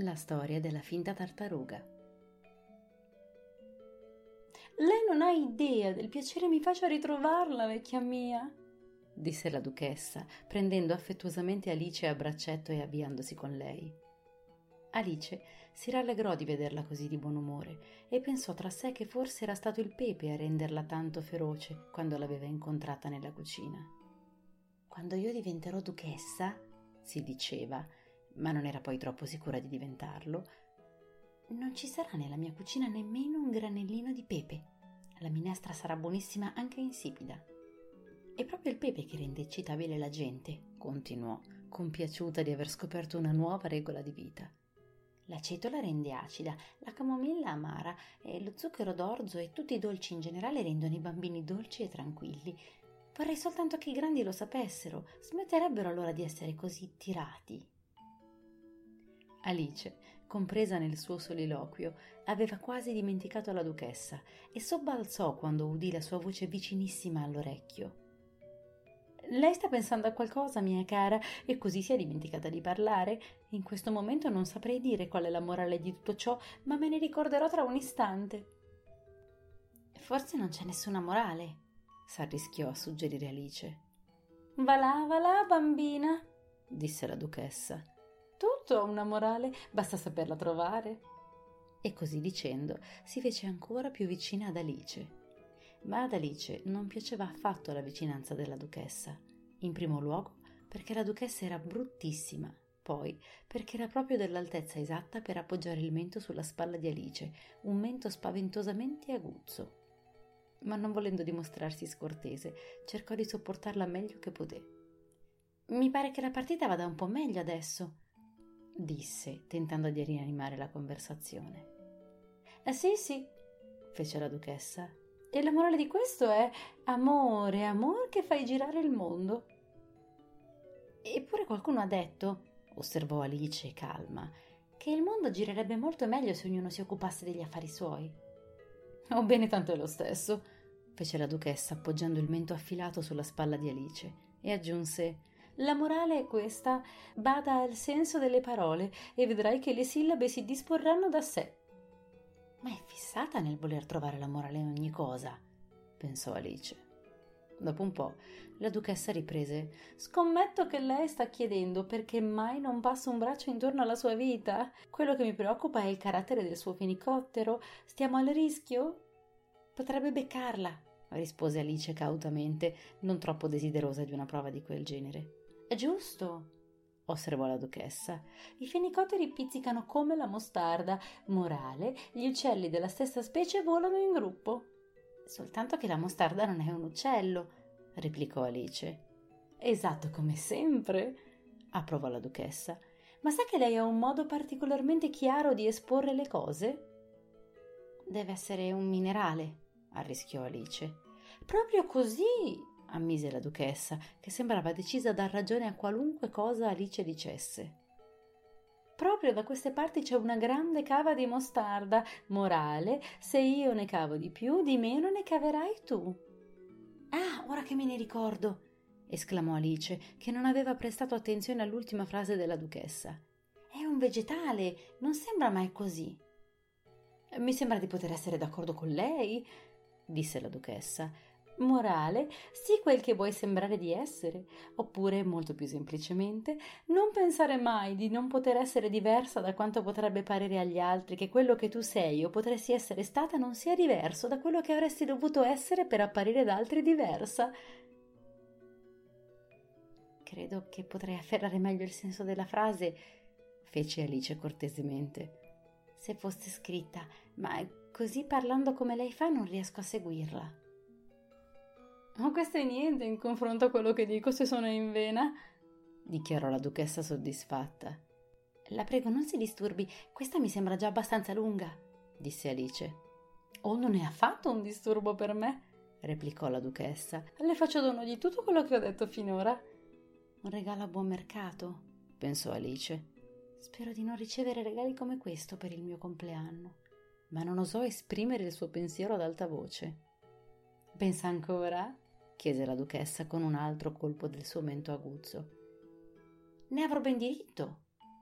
La storia della finta tartaruga. Lei non ha idea del piacere mi faccia ritrovarla, vecchia mia, disse la duchessa, prendendo affettuosamente Alice a braccetto e avviandosi con lei. Alice si rallegrò di vederla così di buon umore e pensò tra sé che forse era stato il pepe a renderla tanto feroce quando l'aveva incontrata nella cucina. Quando io diventerò duchessa, si diceva, ma non era poi troppo sicura di diventarlo, non ci sarà nella mia cucina nemmeno un granellino di pepe. La minestra sarà buonissima anche insipida. È proprio il pepe che rende eccitabile la gente, continuò, compiaciuta di aver scoperto una nuova regola di vita. La cetola rende acida, la camomilla amara e lo zucchero d'orzo e tutti i dolci in generale rendono i bambini dolci e tranquilli. Vorrei soltanto che i grandi lo sapessero, smetterebbero allora di essere così tirati. Alice, compresa nel suo soliloquio, aveva quasi dimenticato la duchessa e sobbalzò quando udì la sua voce vicinissima all'orecchio. Lei sta pensando a qualcosa, mia cara, e così si è dimenticata di parlare. In questo momento non saprei dire qual è la morale di tutto ciò, ma me ne ricorderò tra un istante. Forse non c'è nessuna morale, s'arrischiò a suggerire Alice. Va là, va là, bambina, disse la duchessa. Tutto ha una morale, basta saperla trovare. E così dicendo si fece ancora più vicina ad Alice. Ma ad Alice non piaceva affatto la vicinanza della duchessa. In primo luogo perché la duchessa era bruttissima, poi perché era proprio dell'altezza esatta per appoggiare il mento sulla spalla di Alice, un mento spaventosamente aguzzo. Ma non volendo dimostrarsi scortese, cercò di sopportarla meglio che poté. Mi pare che la partita vada un po' meglio adesso, disse, tentando di rianimare la conversazione. Eh sì, sì, fece la duchessa. E la morale di questo è amore, amore che fai girare il mondo. Eppure qualcuno ha detto, osservò Alice calma, che il mondo girerebbe molto meglio se ognuno si occupasse degli affari suoi. Oh, bene, tanto è lo stesso, fece la duchessa appoggiando il mento affilato sulla spalla di Alice e aggiunse la morale è questa, bada al senso delle parole e vedrai che le sillabe si disporranno da sé. Ma è fissata nel voler trovare la morale in ogni cosa, pensò Alice. Dopo un po', la duchessa riprese. Scommetto che lei sta chiedendo perché mai non passa un braccio intorno alla sua vita. Quello che mi preoccupa è il carattere del suo fenicottero. Stiamo al rischio? Potrebbe beccarla, rispose Alice cautamente, non troppo desiderosa di una prova di quel genere. Giusto, osservò la duchessa. I fenicotteri pizzicano come la mostarda. Morale, gli uccelli della stessa specie volano in gruppo. Soltanto che la mostarda non è un uccello, replicò Alice. Esatto come sempre, approvò la duchessa. Ma sa che lei ha un modo particolarmente chiaro di esporre le cose? Deve essere un minerale, arrischiò Alice. Proprio così, ammise la duchessa, che sembrava decisa a dar ragione a qualunque cosa Alice dicesse. Proprio da queste parti c'è una grande cava di mostarda. Morale, se io ne cavo di più, di meno ne caverai tu. Ah, ora che me ne ricordo, esclamò Alice, che non aveva prestato attenzione all'ultima frase della duchessa. È un vegetale, non sembra mai così. Mi sembra di poter essere d'accordo con lei, disse la duchessa. Morale, sii quel che vuoi sembrare di essere, oppure, molto più semplicemente, non pensare mai di non poter essere diversa da quanto potrebbe parere agli altri che quello che tu sei o potresti essere stata non sia diverso da quello che avresti dovuto essere per apparire ad altri diversa. Credo che potrei afferrare meglio il senso della frase, fece Alice cortesemente. Se fosse scritta, ma così parlando come lei fa non riesco a seguirla. Ma questo è niente in confronto a quello che dico se sono in vena, dichiarò la duchessa soddisfatta. La prego, non si disturbi, questa mi sembra già abbastanza lunga, disse Alice. Oh, non è affatto un disturbo per me, replicò la duchessa. Le faccio dono di tutto quello che ho detto finora. Un regalo a buon mercato, pensò Alice. Spero di non ricevere regali come questo per il mio compleanno. Ma non osò esprimere il suo pensiero ad alta voce. Pensa ancora? Chiese la duchessa con un altro colpo del suo mento aguzzo. Ne avrò ben diritto,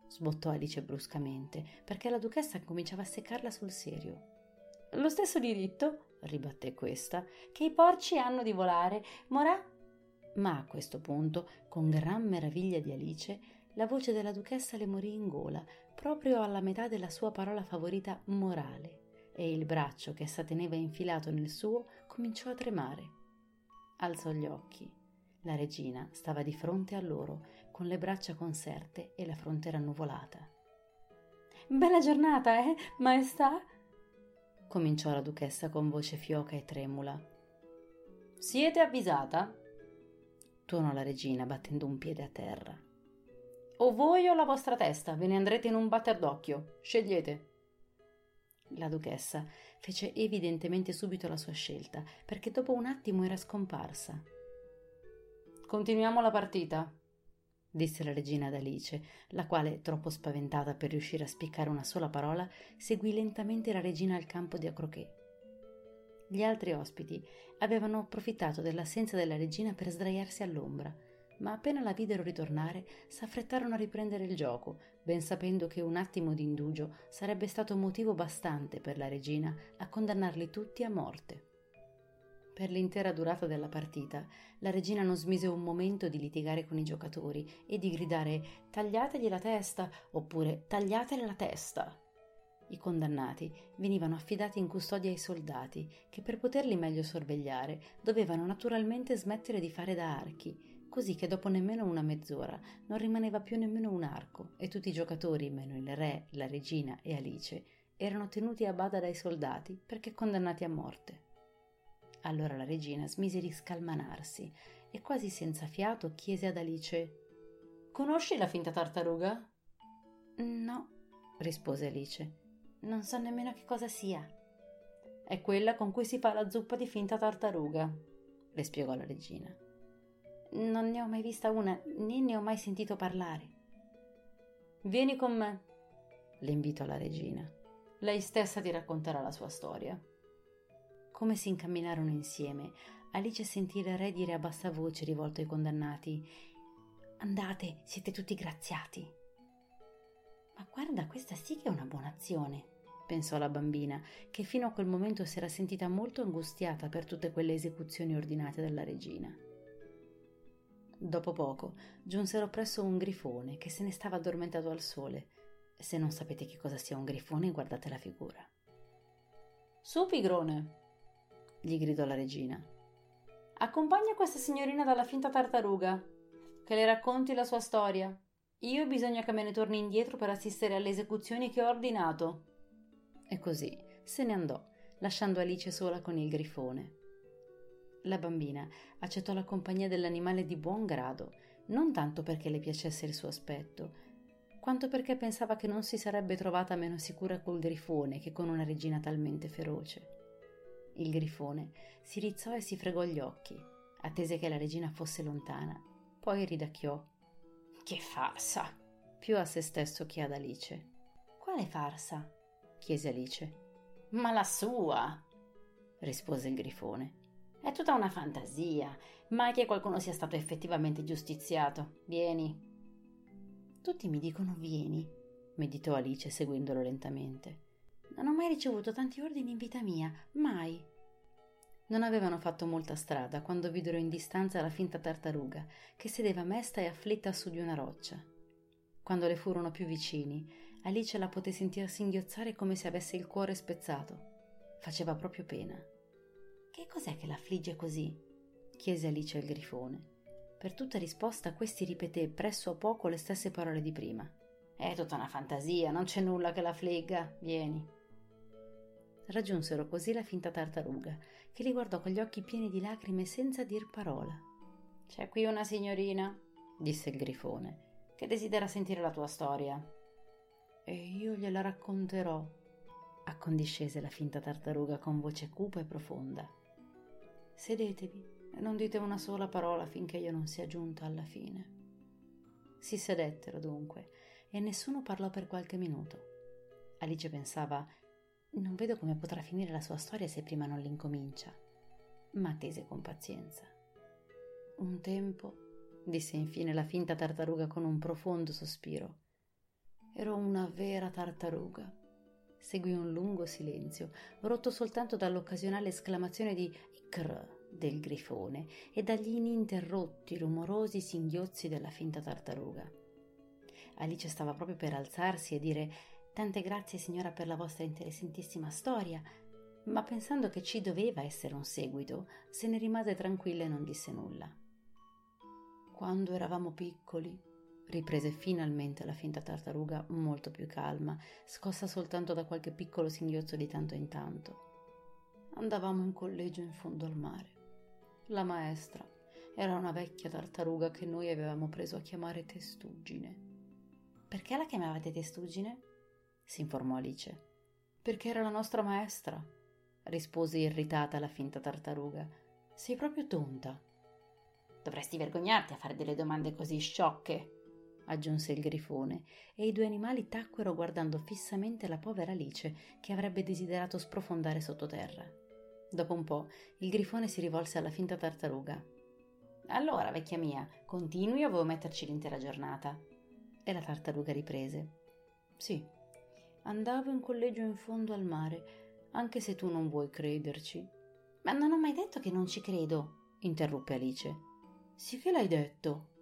sbottò Alice bruscamente, perché la duchessa cominciava a seccarla sul serio. Lo stesso diritto, ribatté questa, che i porci hanno di volare. Morà? Ma a questo punto, con gran meraviglia di Alice, la voce della duchessa le morì in gola, proprio alla metà della sua parola favorita morale, e il braccio che essa teneva infilato nel suo cominciò a tremare. Alzò gli occhi. La regina stava di fronte a loro, con le braccia conserte e la fronte rannuvolata. Bella giornata, eh, maestà? cominciò la duchessa con voce fioca e tremula. Siete avvisata? tuonò la regina battendo un piede a terra. O voi o la vostra testa, ve ne andrete in un batter d'occhio. Scegliete. La duchessa fece evidentemente subito la sua scelta, perché dopo un attimo era scomparsa. Continuiamo la partita, disse la regina ad Alice, la quale, troppo spaventata per riuscire a spiccare una sola parola, seguì lentamente la regina al campo di acroquet. Gli altri ospiti avevano approfittato dell'assenza della regina per sdraiarsi all'ombra, ma appena la videro ritornare s'affrettarono a riprendere il gioco, ben sapendo che un attimo di indugio sarebbe stato motivo bastante per la regina a condannarli tutti a morte. Per l'intera durata della partita, la regina non smise un momento di litigare con i giocatori e di gridare tagliategli la testa oppure tagliatele la testa. I condannati venivano affidati in custodia ai soldati, che per poterli meglio sorvegliare dovevano naturalmente smettere di fare da archi, così che dopo nemmeno una mezz'ora non rimaneva più nemmeno un arco e tutti i giocatori, meno il re, la regina e Alice, erano tenuti a bada dai soldati perché condannati a morte. Allora la regina smise di scalmanarsi e quasi senza fiato chiese ad Alice Conosci la finta tartaruga? No, rispose Alice. Non so nemmeno che cosa sia. È quella con cui si fa la zuppa di finta tartaruga, le spiegò la regina. Non ne ho mai vista una, né ne ho mai sentito parlare. Vieni con me, le invitò la regina. Lei stessa ti racconterà la sua storia. Come si incamminarono insieme, Alice sentì il re dire a bassa voce rivolto ai condannati Andate, siete tutti graziati. Ma guarda, questa sì che è una buona azione, pensò la bambina, che fino a quel momento si era sentita molto angustiata per tutte quelle esecuzioni ordinate dalla regina. Dopo poco giunsero presso un grifone che se ne stava addormentato al sole. Se non sapete che cosa sia un grifone, guardate la figura. Su, pigrone, gli gridò la regina. Accompagna questa signorina dalla finta tartaruga, che le racconti la sua storia. Io bisogna che me ne torni indietro per assistere alle esecuzioni che ho ordinato. E così se ne andò, lasciando Alice sola con il grifone. La bambina accettò la compagnia dell'animale di buon grado, non tanto perché le piacesse il suo aspetto, quanto perché pensava che non si sarebbe trovata meno sicura col grifone che con una regina talmente feroce. Il grifone si rizzò e si fregò gli occhi, attese che la regina fosse lontana, poi ridacchiò. Che farsa! più a se stesso che ad Alice. Quale farsa? chiese Alice. Ma la sua! rispose il grifone. È tutta una fantasia, mai che qualcuno sia stato effettivamente giustiziato. Vieni. Tutti mi dicono vieni, meditò Alice seguendolo lentamente. Non ho mai ricevuto tanti ordini in vita mia, mai. Non avevano fatto molta strada quando videro in distanza la finta tartaruga, che sedeva mesta e afflitta su di una roccia. Quando le furono più vicini, Alice la poté sentir singhiozzare come se avesse il cuore spezzato. Faceva proprio pena. Che cos'è che l'affligge così? chiese Alice al grifone. Per tutta risposta questi ripeté presso a poco le stesse parole di prima. È tutta una fantasia, non c'è nulla che l'affligga. Vieni. Raggiunsero così la finta tartaruga, che li guardò con gli occhi pieni di lacrime senza dir parola. C'è qui una signorina, disse il grifone, che desidera sentire la tua storia. E io gliela racconterò, accondiscese la finta tartaruga con voce cupa e profonda. Sedetevi e non dite una sola parola finché io non sia giunta alla fine. Si sedettero dunque e nessuno parlò per qualche minuto. Alice pensava non vedo come potrà finire la sua storia se prima non l'incomincia, ma attese con pazienza. Un tempo, disse infine la finta tartaruga con un profondo sospiro, Ero una vera tartaruga. Seguì un lungo silenzio, rotto soltanto dall'occasionale esclamazione di Icr del grifone e dagli ininterrotti, rumorosi singhiozzi della finta tartaruga. Alice stava proprio per alzarsi e dire Tante grazie signora per la vostra interessantissima storia, ma pensando che ci doveva essere un seguito, se ne rimase tranquilla e non disse nulla. Quando eravamo piccoli, riprese finalmente la finta tartaruga molto più calma, scossa soltanto da qualche piccolo singhiozzo di tanto in tanto. Andavamo in collegio in fondo al mare. La maestra era una vecchia tartaruga che noi avevamo preso a chiamare testuggine. Perché la chiamavate testuggine? si informò Alice. Perché era la nostra maestra, rispose irritata la finta tartaruga. Sei proprio tonta. Dovresti vergognarti a fare delle domande così sciocche, aggiunse il grifone, e i due animali tacquero guardando fissamente la povera Alice che avrebbe desiderato sprofondare sottoterra. Dopo un po' il grifone si rivolse alla finta tartaruga. Allora, vecchia mia, continui o vuoi metterci l'intera giornata? E la tartaruga riprese. Sì, andavo in collegio in fondo al mare, anche se tu non vuoi crederci. Ma non ho mai detto che non ci credo, interruppe Alice. Sì che l'hai detto,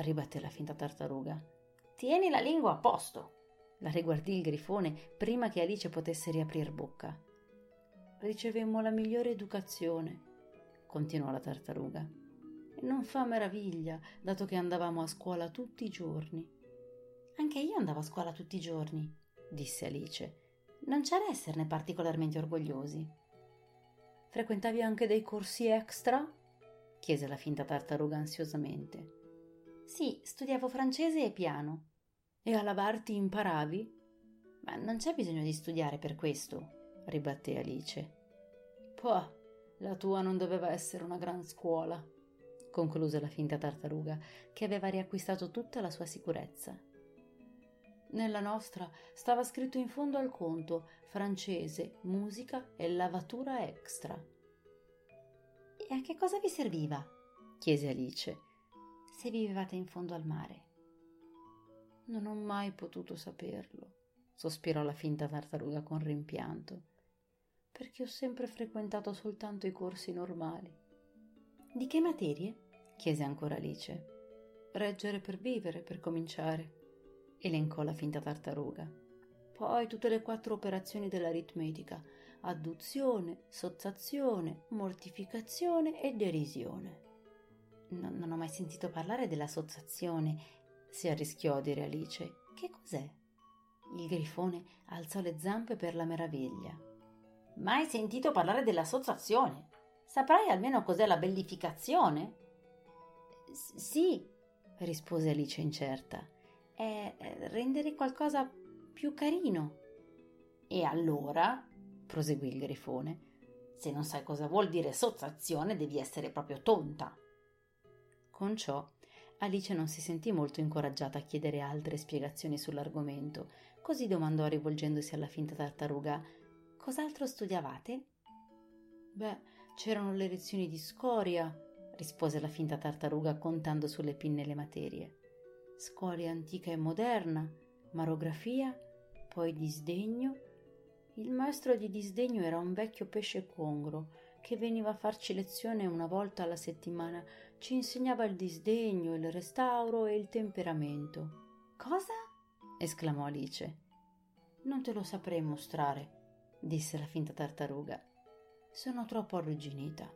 ribatté la finta tartaruga. Tieni la lingua a posto. La riguardì il grifone prima che Alice potesse riaprir bocca. Ricevemmo la migliore educazione, continuò la tartaruga. E non fa meraviglia, dato che andavamo a scuola tutti i giorni. Anche io andavo a scuola tutti i giorni, disse Alice. Non c'è da esserne particolarmente orgogliosi. Frequentavi anche dei corsi extra? chiese la finta tartaruga ansiosamente. Sì, studiavo francese e piano. E a lavarti imparavi? Ma non c'è bisogno di studiare per questo, ribatté Alice. Pah, la tua non doveva essere una gran scuola, concluse la finta tartaruga, che aveva riacquistato tutta la sua sicurezza. Nella nostra stava scritto in fondo al conto francese, musica e lavatura extra. E a che cosa vi serviva? chiese Alice. Se vivevate in fondo al mare. Non ho mai potuto saperlo, sospirò la finta tartaruga con rimpianto, perché ho sempre frequentato soltanto i corsi normali. Di che materie? chiese ancora Alice. Reggere per vivere, per cominciare elencò la finta tartaruga. Poi tutte le quattro operazioni dell'aritmetica, adduzione, sozzazione, mortificazione e derisione. No, non ho mai sentito parlare della sozzazione, si arrischiò a dire Alice. Che cos'è? Il grifone alzò le zampe per la meraviglia. Mai sentito parlare della sozzazione? Saprai almeno cos'è la bellificazione? Sì, rispose Alice incerta è rendere qualcosa più carino. E allora, proseguì il grifone, se non sai cosa vuol dire sozzazione devi essere proprio tonta. Con ciò Alice non si sentì molto incoraggiata a chiedere altre spiegazioni sull'argomento, così domandò rivolgendosi alla finta tartaruga Cos'altro studiavate? Beh, c'erano le lezioni di scoria, rispose la finta tartaruga contando sulle pinne le materie scuola antica e moderna, marografia, poi disdegno. Il maestro di disdegno era un vecchio pesce congro che veniva a farci lezione una volta alla settimana. Ci insegnava il disdegno, il restauro e il temperamento. Cosa? esclamò Alice. Non te lo saprei mostrare, disse la finta tartaruga. Sono troppo arrugginita.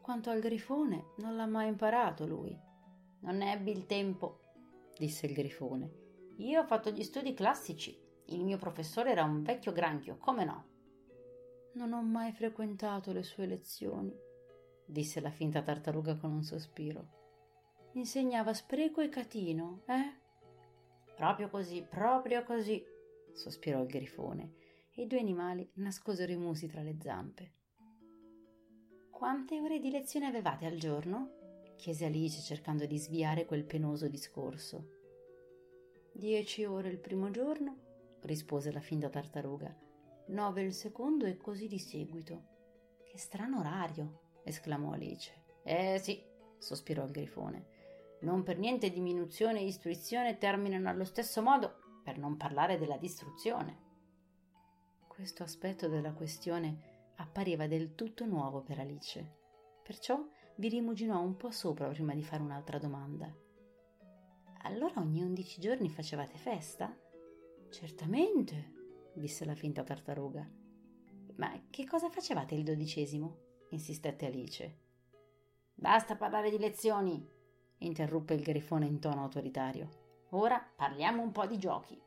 Quanto al grifone, non l'ha mai imparato lui. Non ebbi il tempo, disse il grifone. Io ho fatto gli studi classici. Il mio professore era un vecchio granchio, come no? Non ho mai frequentato le sue lezioni, disse la finta tartaruga con un sospiro. Insegnava spreco e catino, eh? Proprio così, proprio così, sospirò il grifone, e i due animali nascosero i musi tra le zampe. Quante ore di lezione avevate al giorno? chiese Alice cercando di sviare quel penoso discorso. Dieci ore il primo giorno, rispose la finta tartaruga, nove il secondo e così di seguito. Che strano orario, esclamò Alice. Eh sì, sospirò il grifone. Non per niente diminuzione e istruzione terminano allo stesso modo, per non parlare della distruzione. Questo aspetto della questione appariva del tutto nuovo per Alice, perciò vi rimuginò un po' sopra prima di fare un'altra domanda. Allora ogni undici giorni facevate festa? Certamente, disse la finta tartaruga. Ma che cosa facevate il dodicesimo? Insistette Alice. Basta parlare di lezioni, interruppe il grifone in tono autoritario. Ora parliamo un po' di giochi.